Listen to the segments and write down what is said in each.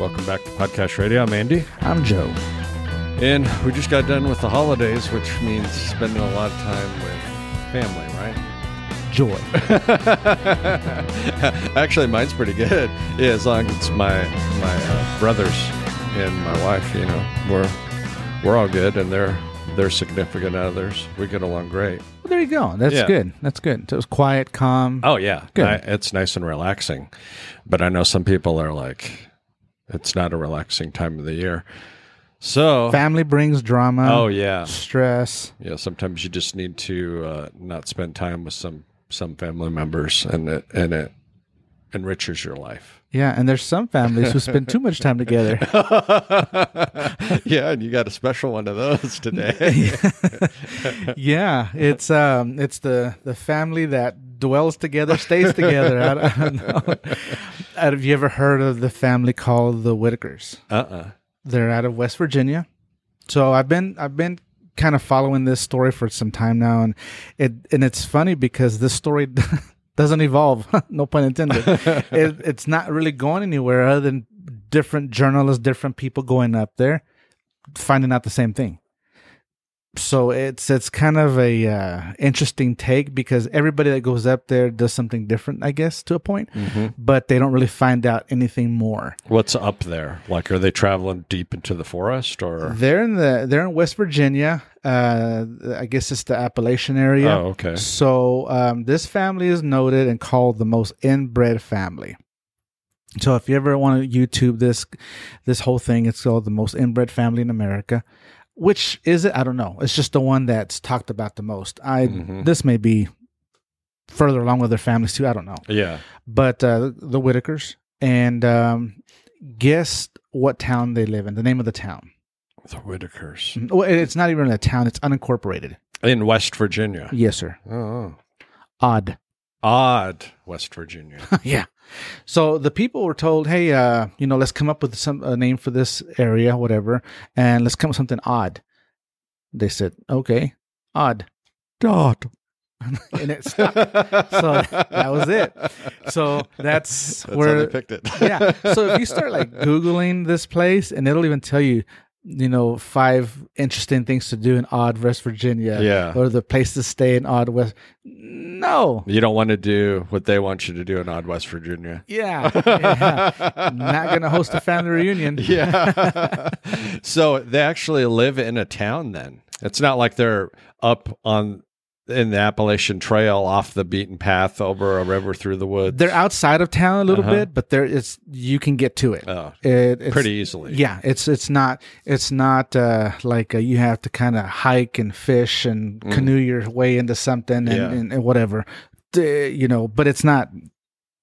Welcome back to Podcast Radio. I'm Andy. I'm Joe. And we just got done with the holidays, which means spending a lot of time with family, right? Joy. Actually, mine's pretty good. Yeah, as long as it's my my uh, brothers and my wife, you know, we're we're all good, and they're they're significant others. We get along great. Well, there you go. That's Yeah. good. That's good. So it was quiet, calm. Oh yeah, Good. I- it's nice and relaxing. But I know some people are like, it's not a relaxing time of the year. So, Family brings drama. oh yeah, Stress. yeah. Sometimes you just need to uh, not spend time with some some family members, and it and it enriches your life. Yeah, and there's some families who spend too much time together. yeah, and you got a special one of those today. yeah, it's um, it's the the family that dwells together, stays together. I, I don't know. Have you ever heard of the family called the Whittakers? uh uh They're out of West Virginia. So I've been I've been kind of following this story for some time now, and it and it's funny because this story doesn't evolve. no pun intended. it, it's not really going anywhere other than different journalists, different people going up there, finding out the same thing. So it's it's kind of a uh, interesting take because everybody that goes up there does something different, I guess, to a point, but they don't really find out anything more. What's up there? Like, are they traveling deep into the forest, or They're in the they're in West Virginia. Uh, I guess it's the Appalachian area. oh, okay, So um, this family is noted and called the most inbred family. So if you ever want to YouTube this this whole thing, it's called the most inbred family in America. Which is it? I don't know. It's just the one that's talked about the most. I Mhm. this may be further along with their families too. I don't know yeah. but uh, the Whittakers. And um, guess what town they live in? The name of the town. The Whittakers Well, it's not even a town; it's unincorporated. in West Virginia. Yes, sir. Oh, Odd. Odd West Virginia. yeah. So the people were told, "Hey, uh, you know, let's come up with some a name for this area, whatever, and let's come up with something odd." They said, "Okay, odd, odd," and it stuck. so that was it. So that's, That's where they picked it. yeah. So if you start like Googling this place and it'll even tell you, you know, five interesting things to do in Odd, West Virginia. Yeah. Or the place to stay in Odd, West. No. you don't want to do what they want you to do in odd West Virginia. Yeah. yeah. Not going to host a family reunion. Yeah. so they actually live in a town then. It's not like they're up on in the Appalachian Trail off the beaten path over a river through the woods. They're outside of town a little Uh-huh. bit, but there it's you can get to it. oh, It- it's, pretty easily. Yeah, it's it's not it's not uh, like uh, you have to kind of hike and fish and canoe your way into something and, Mm. Yeah. and, and whatever, D- you know. But it's not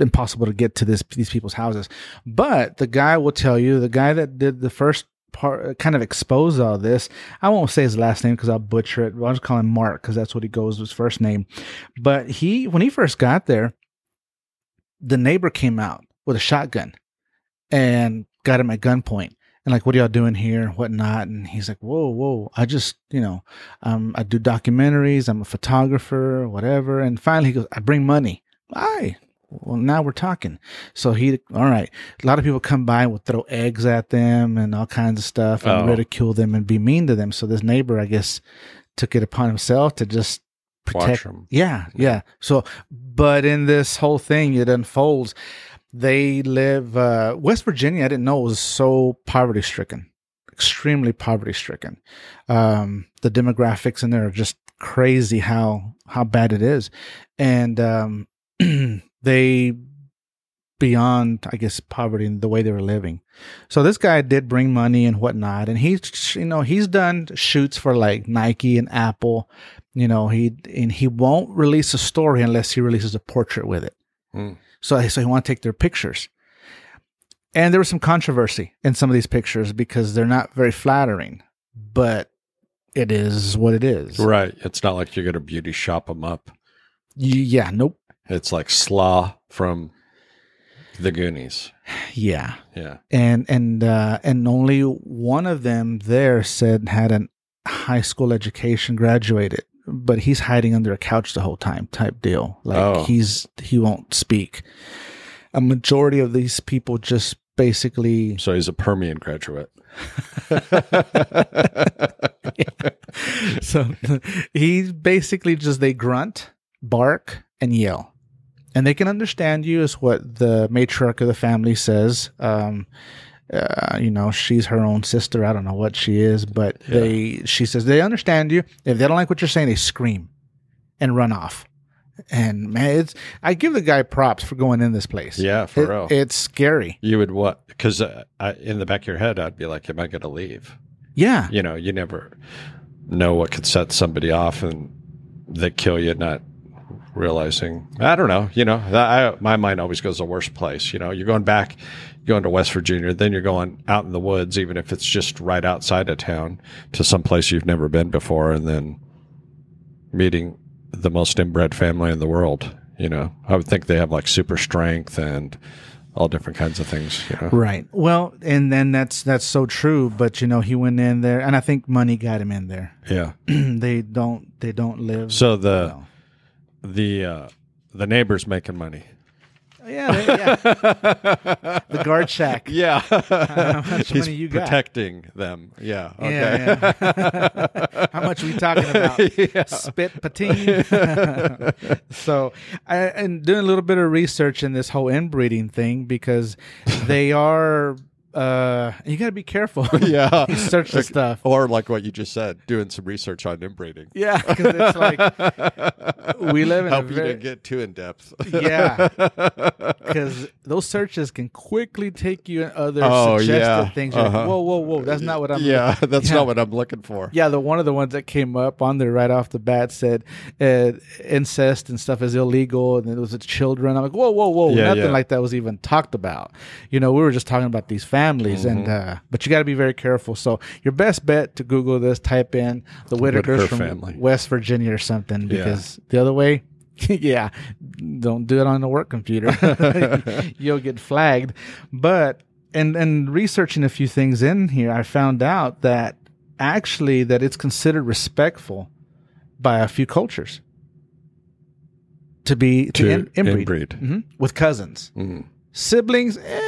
impossible to get to this these people's houses. But the guy will tell you, the guy that did the first part, kind of expose all this. I won't say his last name because I'll butcher it. I'll just call him Mark because that's what he goes with his first name. But he, when he first got there, the neighbor came out with a shotgun and got him at gunpoint and like, what are y'all doing here? Whatnot. And he's like, whoa, whoa. I just, you know, um, I do documentaries. I'm a photographer, whatever. And finally he goes, I bring money. Aye. Well, now we're talking. So he, all right. A lot of people come by and will throw eggs at them and all kinds of stuff and Oh. ridicule them and be mean to them. So this neighbor, I guess, took it upon himself to just protect. them. Yeah, yeah. So, but in this whole thing, it unfolds. They live uh, West Virginia. I didn't know it was so poverty stricken, extremely poverty stricken. Um, the demographics in there are just crazy. How how bad it is, and um, they beyond i guess poverty and the way they were living so this guy did bring money and whatnot and he's you know he's done shoots for like nike and apple you know he and he won't release a story unless he releases a portrait with it Mm. so so he want to take their pictures and there was some controversy in some of these pictures because they're not very flattering but it is what it is Right. It's not like you're going to beauty shop them up. Yeah nope It's like Sloth from the Goonies. yeah Yeah. and and uh, and only one of them there said had an high school education, graduated, but he's hiding under a couch the whole time, type deal. Like Oh. he's he won't speak. A majority of these people just basically So he's a Permian graduate. so he basically just they grunt, bark, and yell, and they can understand you is what the matriarch of the family says. Um, uh, you know, she's her own sister. I don't know what she is, but they she says they understand you. If they don't like what you're saying, they scream and run off. And man, it's I give the guy props for going in this place. Yeah, for It- real. It's scary. You would what? Because uh, in the back of your head, I'd be like, "Am I going to leave?" Yeah. You know, you never know what could set somebody off and they kill you, not realizing. I don't know. You know, I, my mind always goes the worst place. You know, you're going back, going to West Virginia, then you're going out in the woods, even if it's just right outside of town, to some place you've never been before, and then meeting the most inbred family in the world. You know, I would think they have like super strength and all different kinds of things. You know, Right. Well, and then that's that's so true. But you know, he went in there, and I think money got him in there. yeah. they don't they don't live. So the well. The uh, the neighbors making money. yeah, they- yeah. the guard shack. Yeah, How much he's money you got? protecting them. Yeah. Okay. Yeah, yeah. How much we talking about? Spit patine. so, I, and doing a little bit of research in this whole inbreeding thing because they are. Uh, you got to be careful. yeah. you search the stuff. Or like what you just said, doing some research on inbreeding. Yeah, because it's like we live in Help you very, to get too in depth. yeah, because those searches can quickly take you in other Oh, suggested yeah. things. You're like, Uh-huh. whoa, whoa, whoa! That's not what I'm. yeah, that's Yeah. not what I'm looking for. Yeah, the one of the ones that came up on there right off the bat said uh, incest and stuff is illegal, and it was children. I'm like, whoa, whoa, whoa! Yeah, Nothing like that was even talked about. You know, we were just talking about these families, and Mm-hmm. uh, but you got to be very careful. So your best bet to Google this, type in the Whittakers Whittaker from family. West Virginia or something, because the other way. yeah, don't do it on the work computer. You'll get flagged. But and and researching a few things in here, I found out that actually that it's considered respectful by a few cultures to be to, To in, inbreed, inbreed. Mhm. with cousins, Mm. siblings. Eh,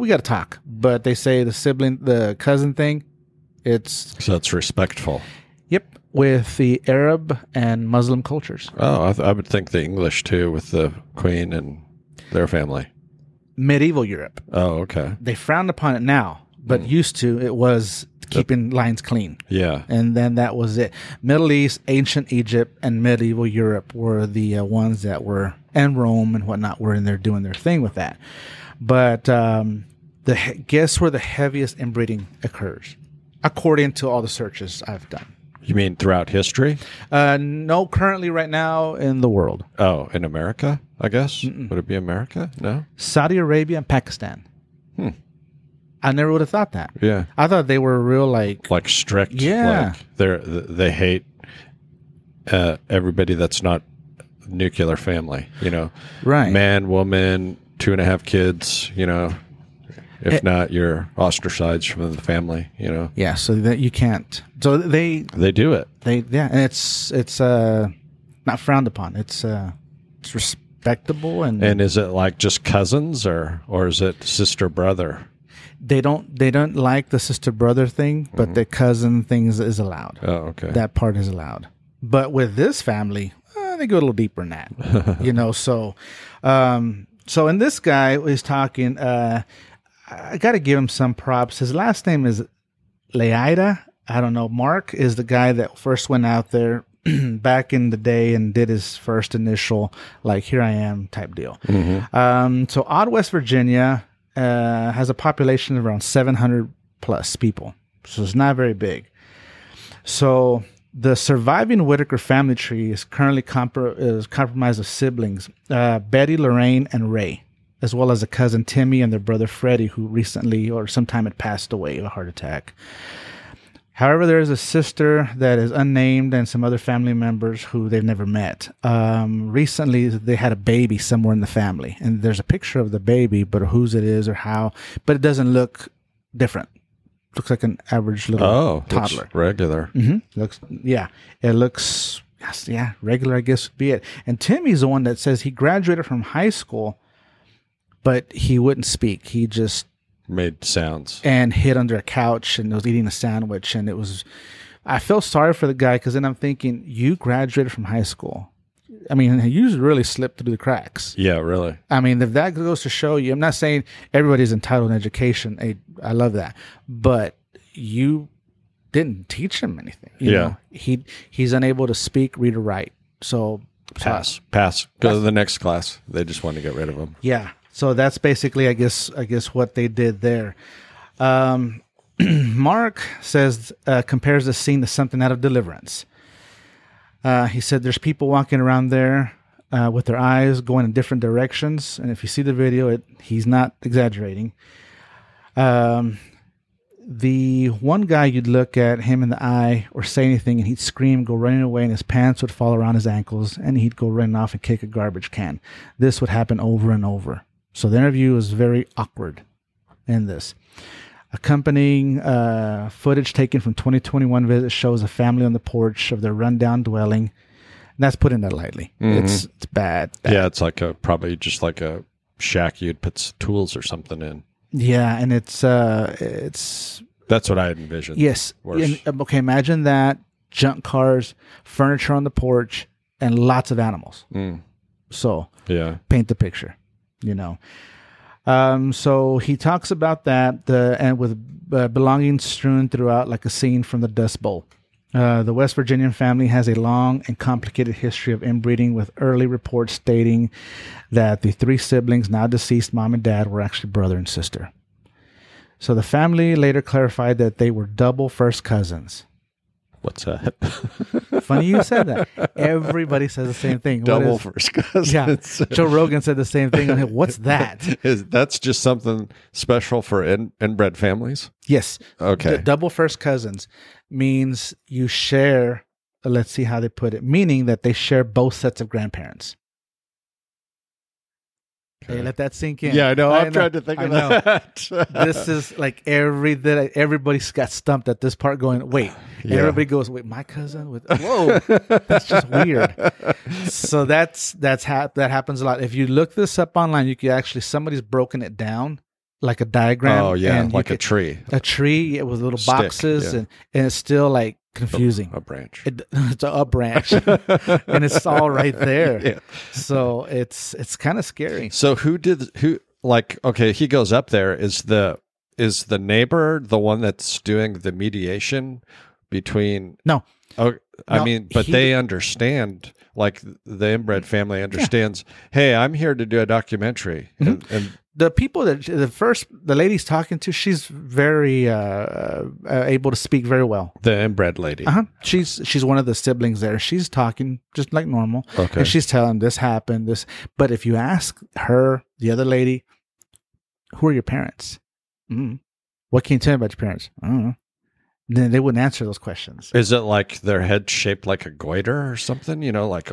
we got to talk, but they say the sibling, the cousin thing, it's So it's respectful. yep with the Arab and Muslim cultures. Oh, I, th- I would think the English too, with the Queen and their family. Medieval Europe, Oh, okay. they frowned upon it now, but used to it was keeping lines clean. Yeah. and then that was it. Middle East, ancient Egypt, and medieval Europe were the uh, ones that were, and Rome and whatnot were in there doing their thing with that. But um, the he- guess where the heaviest inbreeding occurs, according to all the searches I've done. You mean throughout history? Uh, no, currently right now in the world, Oh, in America, I guess. Would it be America? No. Saudi Arabia and Pakistan. Hmm. I never would have thought that. Yeah. I thought they were real like Like strict. Yeah. Like they're they hate uh, everybody that's not nuclear family. You know, right. man, woman, two and a half kids. You know, if Eh. not, you're ostracized from the family. You know, Yeah, so that you can't. So they they do it. They yeah, and it's it's uh not frowned upon. It's uh it's respectable and, And is it like just cousins or or is it sister brother? they don't they don't like the sister brother thing, but the cousin things is allowed. Oh, okay. That part is allowed. But with this family, uh, they go a little deeper than that. you know, so um so and this guy is talking uh I got to give him some props. His last name is Laita. I don't know. Mark is the guy that first went out there back in the day and did his first initial, like, here I am type deal. Um, so, Odd, West Virginia uh, has a population of around 700 plus people. So, it's not very big. So, the surviving Whittaker family tree is currently compro- is compromised of siblings uh, Betty, Lorraine, and Ray, as well as a cousin Timmy and their brother Freddie, who recently or sometime had passed away of a heart attack. However, there is a sister that is unnamed and some other family members who they've never met. Um, recently, they had a baby somewhere in the family, and there's a picture of the baby, but whose it is or how, but it doesn't look different. Looks like an average little oh, toddler. regular. hmm Looks, yeah, it looks, yes, yeah, regular, I guess would be it. And Timmy's the one that says he graduated from high school, but he wouldn't speak. He just Made sounds. and hid under a couch and was eating a sandwich. And it was, I felt sorry for the guy because then I'm thinking, you graduated from high school. I mean, you really slipped through the cracks. Yeah, really. I mean, if that goes to show you, I'm not saying everybody's entitled to education. I, I love that, but you didn't teach him anything. You Yeah. know? he he's unable to speak, read, or write. So Pass. Pass. Go to the next class. They just want to get rid of him. yeah. So that's basically, I guess, I guess what they did there. Um, Mark says uh, compares the scene to something out of Deliverance. Uh, he said there's people walking around there uh, with their eyes going in different directions, and if you see the video, it he's not exaggerating. Um, the one guy you'd look at him in the eye or say anything, and he'd scream, go running away, and his pants would fall around his ankles, and he'd go running off and kick a garbage can. This would happen over and over. So the interview was very awkward in this. Accompanying uh, footage taken from 2021 visit shows a family on the porch of their rundown dwelling. And that's putting that lightly. It's it's bad. bad. Yeah, it's like a probably just like a shack you'd put s- tools or something in. Yeah, and it's uh it's That's what I had envisioned. yes. And, um, okay, imagine that junk cars, furniture on the porch, and lots of animals. Mm, So yeah. paint the picture, you know. Um, so he talks about that the and with uh, belongings strewn throughout, like a scene from the Dust Bowl. Uh, the West Virginian family has a long and complicated history of inbreeding, with early reports stating that the three siblings, now deceased mom and dad, were actually brother and sister. So the family later clarified that they were double first cousins. What's that? Funny you said that. Everybody says the same thing. Double is- first cousins. Yeah, Joe Rogan said the same thing. Like, What's that? Is that's just something special for in, inbred families? Yes. Okay. D- double first cousins means you share, uh, let's see how they put it, meaning that they share both sets of grandparents. Okay. let that sink in. yeah, I know. I'm know, trying to think I of know. that. this is like every that everybody's got stumped at this part going wait Yeah. everybody goes wait my cousin with whoa that's just weird so that's that's ha- that happens a lot if you look this up online you can actually somebody's broken it down like a diagram Oh yeah, like a tree, a tree with little Stick, boxes yeah. and and it's still like confusing. A branch. it, it's a branch. And it's all right there. Yeah. so it's it's kind of scary. So who did who like okay, he goes up there. Is the is the neighbor the one that's doing the mediation between No. Oh, I No, mean, but he- they understand like the inbred family understands, hey, I'm here to do a documentary. Mm-hmm. And, and the people that the first the lady's talking to she's very uh, uh able to speak very well the inbred lady. uh-huh she's she's one of the siblings there she's talking just like normal Okay. and she's telling this happened this but if you ask her the other lady who are your parents mm. what can you tell me about your parents i don't know then they wouldn't answer those questions Is it like their head shaped like a goiter or something? You know, like,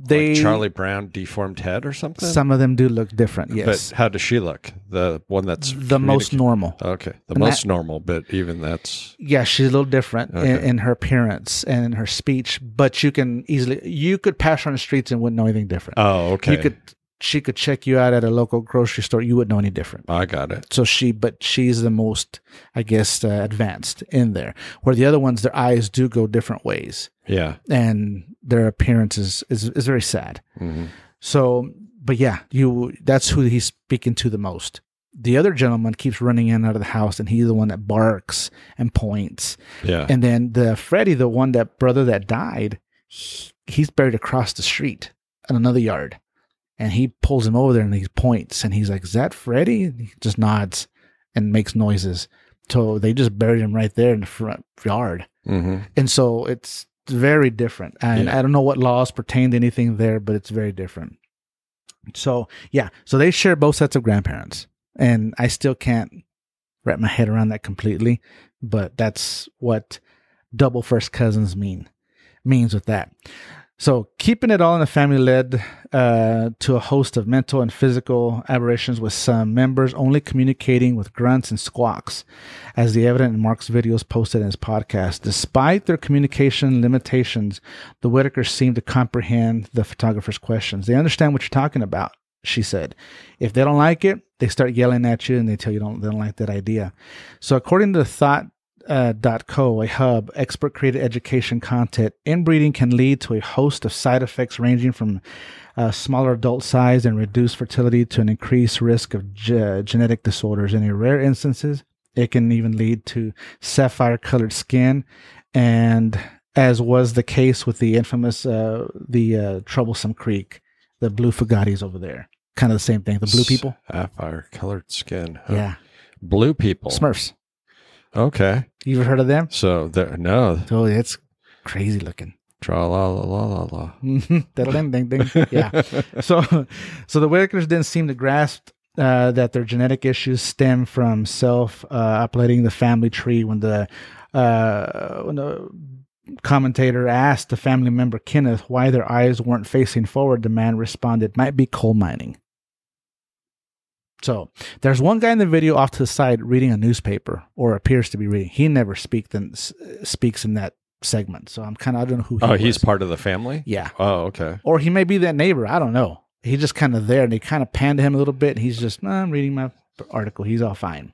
they like Charlie Brown deformed head or something? some of them do look different yes But how does she look? The one that's the most normal Okay, the And most that- normal, but even that's yeah, she's a little different in, in her appearance and in her speech, but you can easily you could pass her on the streets and wouldn't know anything different. oh okay. You could she could check you out at a local grocery store, you wouldn't know any different. I got it. So she, but she's the most, I guess, uh, advanced in there. Where the other ones, their eyes do go different ways, Yeah. and their appearance is is, is very sad. hmm So, but yeah, you that's who he's speaking to the most. The other gentleman keeps running in out of the house, and he's the one that barks and points. Yeah. And then the Freddie, the one that brother that died, he, he's buried across the street in another yard. And he pulls him over there and he points and he's like, Is that Freddie? And he just nods and makes noises. So they just buried him right there in the front yard. hmm And so it's very different. And Yeah. I don't know what laws pertain to anything there, but it's very different. So yeah, so they share both sets of grandparents. And I still can't wrap my head around that completely, but that's what double first cousins mean means with that. So keeping it all in the family led uh, to a host of mental and physical aberrations with some members only communicating with grunts and squawks, as the evident in Mark's videos posted in his podcast. Despite their communication limitations, the Whittakers seem to comprehend the photographer's questions. They understand what you're talking about, she said. If they don't like it, they start yelling at you and they tell you don't they don't like that idea. So according to Thought uh, .co, a hub, expert created education content. Inbreeding can lead to a host of side effects ranging from uh, smaller adult size and reduced fertility to an increased risk of ge- genetic disorders. In rare instances, it can even lead to sapphire colored skin, and as was the case with the infamous uh, the uh, troublesome creek, the blue Fugates over there. Kind of the same thing. The blue people. Sapphire colored skin. huh? Yeah. Blue people. Smurfs. Okay. You ever heard of them? So there, no. Oh, it's crazy looking. Tra la la la la la. ding, ding, ding. Yeah. So, so the Whittakers didn't seem to grasp uh, that their genetic issues stem from self uh, uploading the family tree. When the uh, when the commentator asked the family member Kenneth why their eyes weren't facing forward, the man responded, "Might be coal mining." So there's one guy in the video off to the side reading a newspaper, or appears to be reading. He never speak in, speaks in that segment, so I'm kind of I don't know who. He Oh, he's part of the family? yeah, Oh, okay. or he may be that neighbor. I don't know. He's just kind of there, and they kind of panned to him a little bit. And he's just, "Nah, I'm reading my article. He's all fine.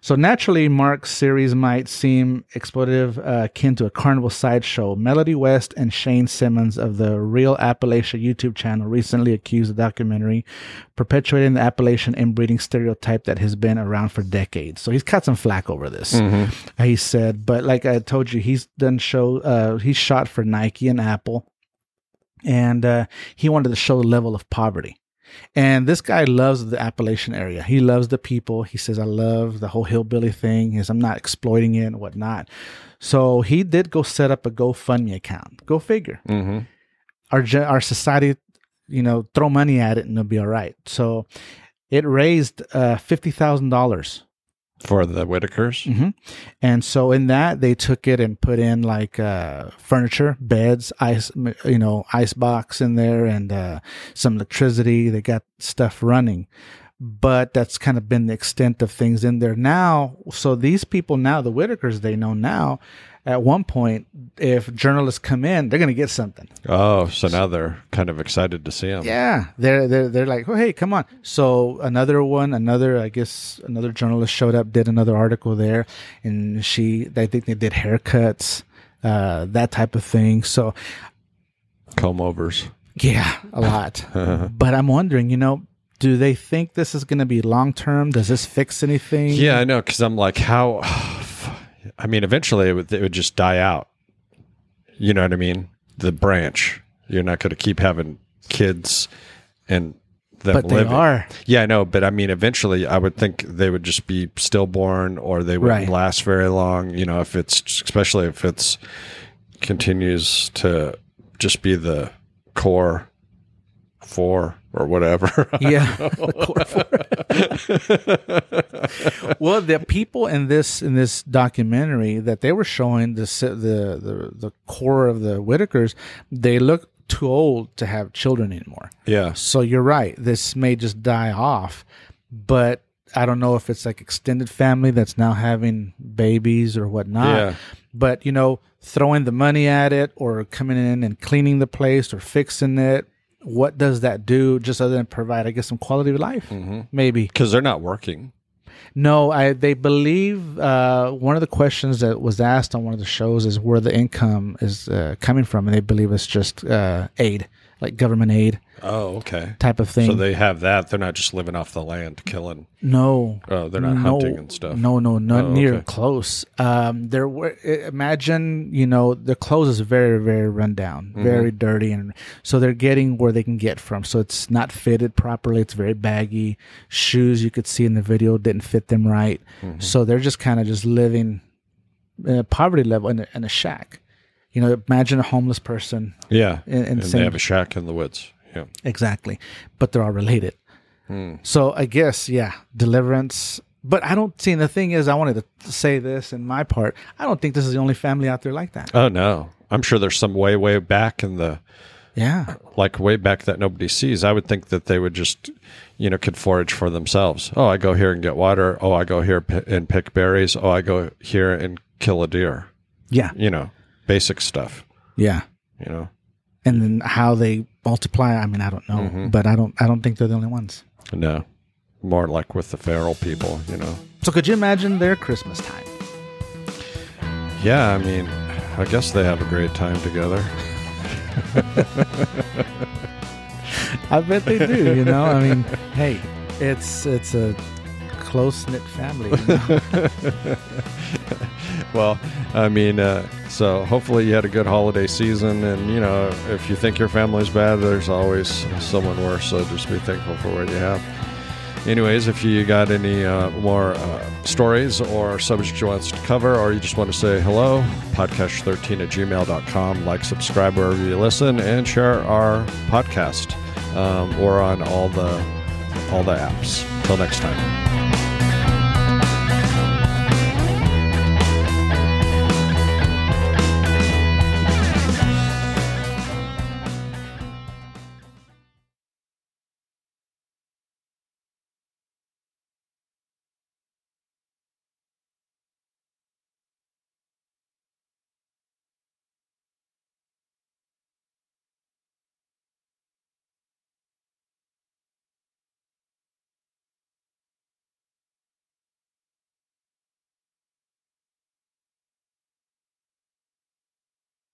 So naturally, Mark's series might seem exploitative, uh, akin to a carnival sideshow. Melody West and Shane Simmons of the Real Appalachia YouTube channel recently accused the documentary perpetuating the Appalachian inbreeding stereotype that has been around for decades. So he's got some flack over this. He said, but like I told you, he's done show. Uh, he's shot for Nike and Apple and uh, he wanted to show the level of poverty. And this guy loves the Appalachian area. He loves the people. He says, I love the whole hillbilly thing. He says, I'm not exploiting it and whatnot. So he did go set up a GoFundMe account. Go figure. Mm-hmm. Our, our society, you know, throw money at it and it'll be all right. So it raised uh, $50,000 For the Whittakers? hmm And so in that they took it and put in like uh, furniture, beds, ice, you know, ice box in there, and uh, some electricity. They got stuff running, but that's kind of been the extent of things in there now. So these people now, the Whittakers, they know now. At one point, if journalists come in, they're going to get something. Oh, so now they're kind of excited to see him. Yeah, they're they're they're like, oh hey, come on. So another one, another I guess another journalist showed up, did another article there, and she I think they did haircuts, uh, that type of thing. So Comb overs. yeah, a lot. but I'm wondering, you know, do they think this is going to be long term? Does this fix anything? Yeah, I know. Because I'm like, how? I mean, eventually it would, it would just die out. You know what I mean? The branch. You're not going to keep having kids and them but they are. Yeah, I know. But I mean, eventually I would think they would just be stillborn or they wouldn't Right. last very long. You know, if it's, especially if it's continues to just be the core four or whatever. Yeah. well, the people in this in this documentary that they were showing the the the, the core of the Whittakers, they look too old to have children anymore. yeah. So you're right. This may just die off, but I don't know if it's like extended family that's now having babies or whatnot. Yeah. But you know, throwing the money at it or coming in and cleaning the place or fixing it, what does that do? Just other than provide, I guess, some quality of life, maybe. Because they're not working. No, I they believe uh, one of the questions that was asked on one of the shows is where the income is uh, coming from, and they believe it's just uh, aid, like government aid Oh, okay. type of thing. So they have that. They're not just living off the land, killing. no, Oh, they're not no, hunting and stuff. No, no, not Oh, near okay. close. Um, there were imagine you know the clothes is very very run down, Mm-hmm. very dirty, and so they're getting where they can get from. So it's not fitted properly. It's very baggy. Shoes you could see in the video didn't fit them right. Mm-hmm. So they're just kind of just living in a poverty level in a, in a shack. You know, imagine a homeless person. Yeah, In- in the and same- they have a shack in the woods. Yeah, Exactly, but they're all related. Hmm. So I guess yeah, deliverance. But I don't see. The thing is, I wanted to say this in my part. I don't think this is the only family out there like that. Oh no, I'm sure there's some way way back in the Yeah, like way back that nobody sees. I would think that they would just, you know, could forage for themselves. Oh, I go here and get water. Oh, I go here and pick berries. Oh, I go here and kill a deer. yeah, You know, basic stuff. yeah. You know, And then how they multiply. I mean, I don't know, Mm-hmm. but I don't. I don't think they're the only ones. no, more like with the feral people, you know. So could you imagine their Christmas time? Yeah, I mean, I guess they have a great time together. I bet they do. You know, I mean, hey, it's it's a close knit family. Well, I mean, uh, so hopefully you had a good holiday season, and you know, if you think your family's bad, there's always someone worse. So just be thankful for what you have. Anyways, if you got any uh, more uh, stories or subjects you want us to cover, or you just want to say hello, podcache13 at gmail.com. Like, subscribe wherever you listen, and share our podcast. Um, we're on all the all the apps. Till next time.